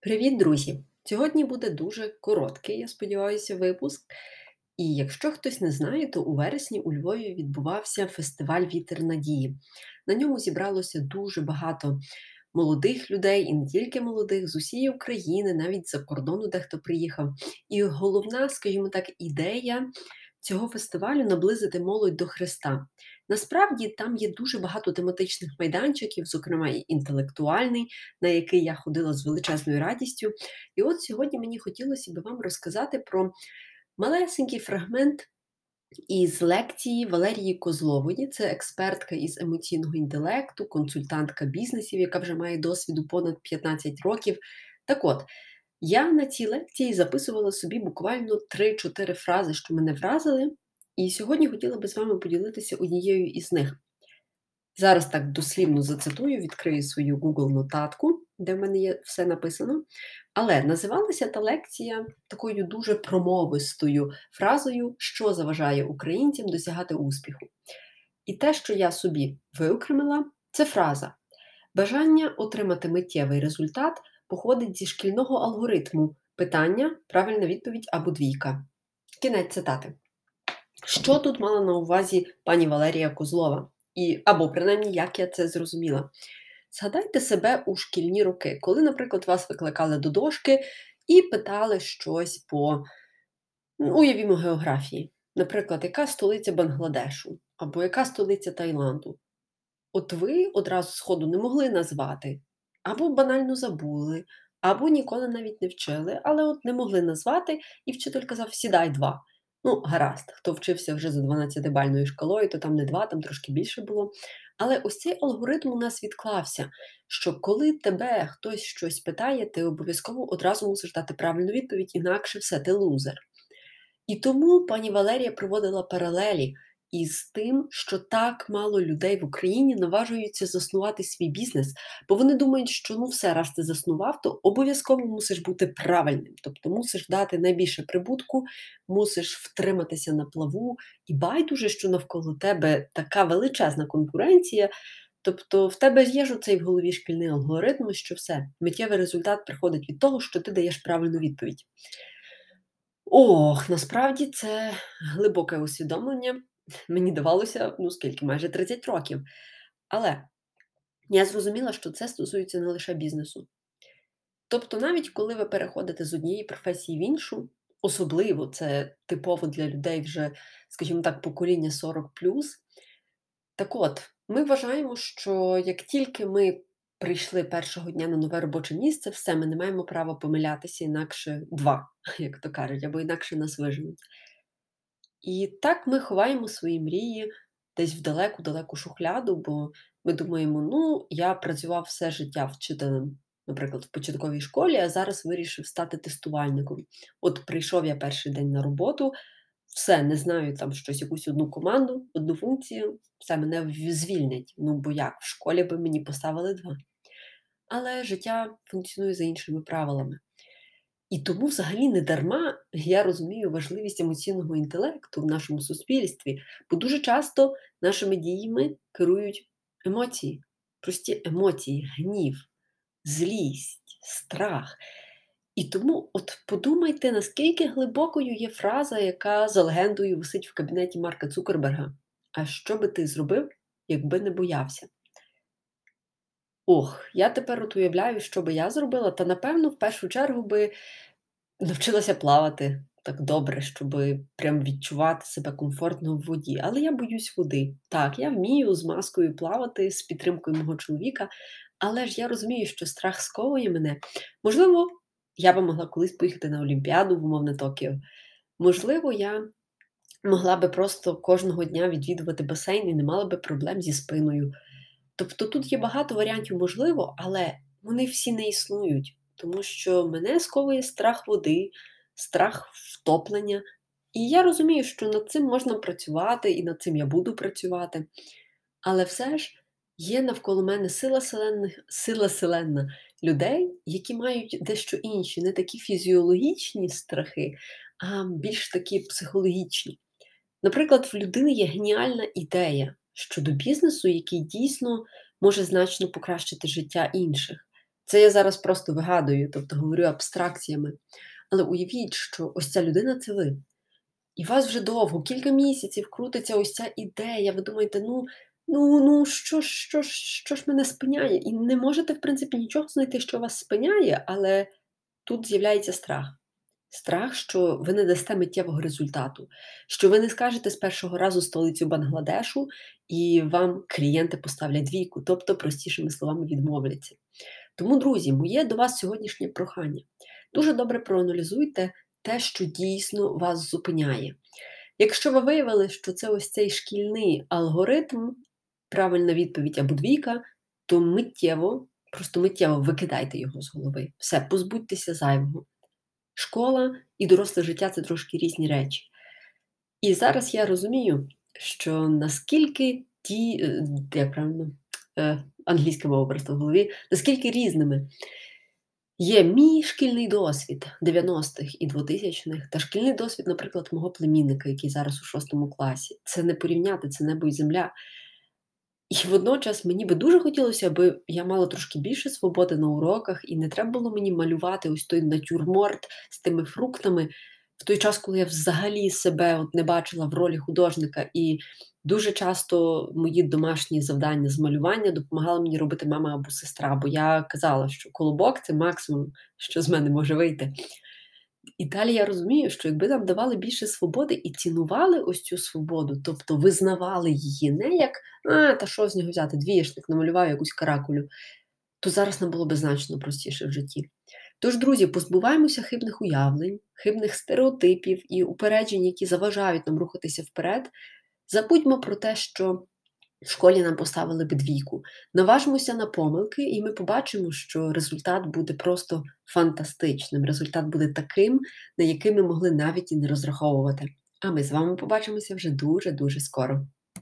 Привіт, друзі! Сьогодні буде дуже короткий, я сподіваюся, випуск. І якщо хтось не знає, то у вересні у Львові відбувався фестиваль Вітер надії. На ньому зібралося дуже багато молодих людей, і не тільки молодих, з усієї України, навіть за кордону дехто приїхав. І головна, скажімо так, ідея цього фестивалю наблизити молодь до Христа. Насправді там є дуже багато тематичних майданчиків, зокрема і інтелектуальний, на який я ходила з величезною радістю. І от сьогодні мені хотілося б вам розказати про малесенький фрагмент. Із лекції Валерії Козлової, це експертка із емоційного інтелекту, консультантка бізнесів, яка вже має досвіду понад 15 років. Так от, я на цій лекції записувала собі буквально 3-4 фрази, що мене вразили, і сьогодні хотіла би з вами поділитися однією із них. Зараз так дослівно зацитую, відкрию свою Google-нотатку, де в мене є все написано. Але називалася та лекція такою дуже промовистою фразою, що заважає українцям досягати успіху. І те, що я собі виокремила, це фраза бажання отримати миттєвий результат походить зі шкільного алгоритму питання, правильна відповідь або двійка. Кінець цитати. Що тут мала на увазі пані Валерія Козлова? І, Або, принаймні, як я це зрозуміла. Згадайте себе у шкільні роки, коли, наприклад, вас викликали до дошки і питали щось по, ну, уявімо, географії. Наприклад, яка столиця Бангладешу або яка столиця Таїланду. От ви одразу сходу не могли назвати, або банально забули, або ніколи навіть не вчили, але от не могли назвати, і вчитель казав сідай два. Ну, гаразд, хто вчився вже за 12-бальною шкалою, то там не два, там трошки більше було. Але ось цей алгоритм у нас відклався, що коли тебе хтось щось питає, ти обов'язково одразу мусиш дати правильну відповідь, інакше все, ти лузер. І тому пані Валерія проводила паралелі із тим, що так мало людей в Україні наважуються заснувати свій бізнес, бо вони думають, що ну все, раз ти заснував, то обов'язково мусиш бути правильним, тобто мусиш дати найбільше прибутку, мусиш втриматися на плаву, і байдуже, що навколо тебе така величезна конкуренція. Тобто в тебе є ж оцей в голові шкільний алгоритм, що все, миттєвий результат приходить від того, що ти даєш правильну відповідь. Ох, насправді це глибоке усвідомлення мені давалося, ну скільки, майже 30 років. Але я зрозуміла, що це стосується не лише бізнесу. Тобто, навіть коли ви переходите з однієї професії в іншу, особливо це типово для людей вже, скажімо так, покоління 40 Так от, ми вважаємо, що як тільки ми прийшли першого дня на нове робоче місце, все, ми не маємо права помилятися, інакше два, як то кажуть, або інакше нас виженуть. І так ми ховаємо свої мрії десь в далеку-далеку шухляду, бо ми думаємо, ну, я працював все життя вчителем, наприклад, в початковій школі, а зараз вирішив стати тестувальником. От прийшов я перший день на роботу, все, не знаю там щось, якусь одну команду, одну функцію, все мене звільнять. Ну, бо як, в школі би мені поставили два. Але життя функціонує за іншими правилами. І тому, взагалі, не дарма я розумію важливість емоційного інтелекту в нашому суспільстві, бо дуже часто нашими діями керують емоції, прості емоції, гнів, злість, страх. І тому от подумайте, наскільки глибокою є фраза, яка за легендою висить в кабінеті Марка Цукерберга. А що би ти зробив, якби не боявся? Ох, я тепер от уявляю, що би я зробила, та напевно, в першу чергу би навчилася плавати так добре, щоб прям відчувати себе комфортно в воді. Але я боюсь води. Так, я вмію з маскою плавати з підтримкою мого чоловіка, але ж я розумію, що страх сковує мене. Можливо, я би могла колись поїхати на Олімпіаду в умовне Токіо. Можливо, я могла би просто кожного дня відвідувати басейн і не мала би проблем зі спиною. Тобто тут є багато варіантів можливо, але вони всі не існують, тому що мене сковує страх води, страх втоплення. І я розумію, що над цим можна працювати, і над цим я буду працювати. Але все ж є навколо мене сила селенна, сила селенна людей, які мають дещо інші, не такі фізіологічні страхи, а більш такі психологічні. Наприклад, в людини є геніальна ідея щодо бізнесу, який дійсно може значно покращити життя інших. Це я зараз просто вигадую, тобто говорю абстракціями. Але уявіть, що ось ця людина це ви. І вас вже довго, кілька місяців крутиться ось ця ідея. Ви думаєте, ну ну, ну що що що ж мене спиняє? І не можете, в принципі, нічого знайти, що вас спиняє, але тут з'являється страх. Страх, що ви не дасте миттєвого результату, що ви не скажете з першого разу столицю Бангладешу, і вам клієнти поставлять двійку, тобто, простішими словами, відмовляться. Тому, друзі, моє до вас сьогоднішнє прохання. Дуже добре проаналізуйте те, що дійсно вас зупиняє. Якщо ви виявили, що це ось цей шкільний алгоритм, правильна відповідь або двійка, то миттєво, просто миттєво викидайте його з голови. Все, позбудьтеся зайвого. Школа і доросле життя це трошки різні речі. І зараз я розумію, що наскільки ті, е, як правильно, е, англійська мова просто в голові, наскільки різними є мій шкільний досвід 90-х і 2000-х, та шкільний досвід, наприклад, мого племінника, який зараз у шостому класі. Це не порівняти, це небо і земля. І водночас мені би дуже хотілося, аби я мала трошки більше свободи на уроках, і не треба було мені малювати ось той натюрморт з тими фруктами в той час, коли я взагалі себе от не бачила в ролі художника. І дуже часто мої домашні завдання з малювання допомагала мені робити мама або сестра, бо я казала, що колобок це максимум, що з мене може вийти. І далі я розумію, що якби нам давали більше свободи і цінували ось цю свободу, тобто визнавали її не як а, та що з нього взяти, двієшник, намалював якусь каракулю, то зараз нам було б значно простіше в житті. Тож, друзі, позбуваємося хибних уявлень, хибних стереотипів і упереджень, які заважають нам рухатися вперед. Забудьмо про те, що в школі нам поставили б двійку. Наважимося на помилки, і ми побачимо, що результат буде просто фантастичним. Результат буде таким, на який ми могли навіть і не розраховувати. А ми з вами побачимося вже дуже-дуже скоро.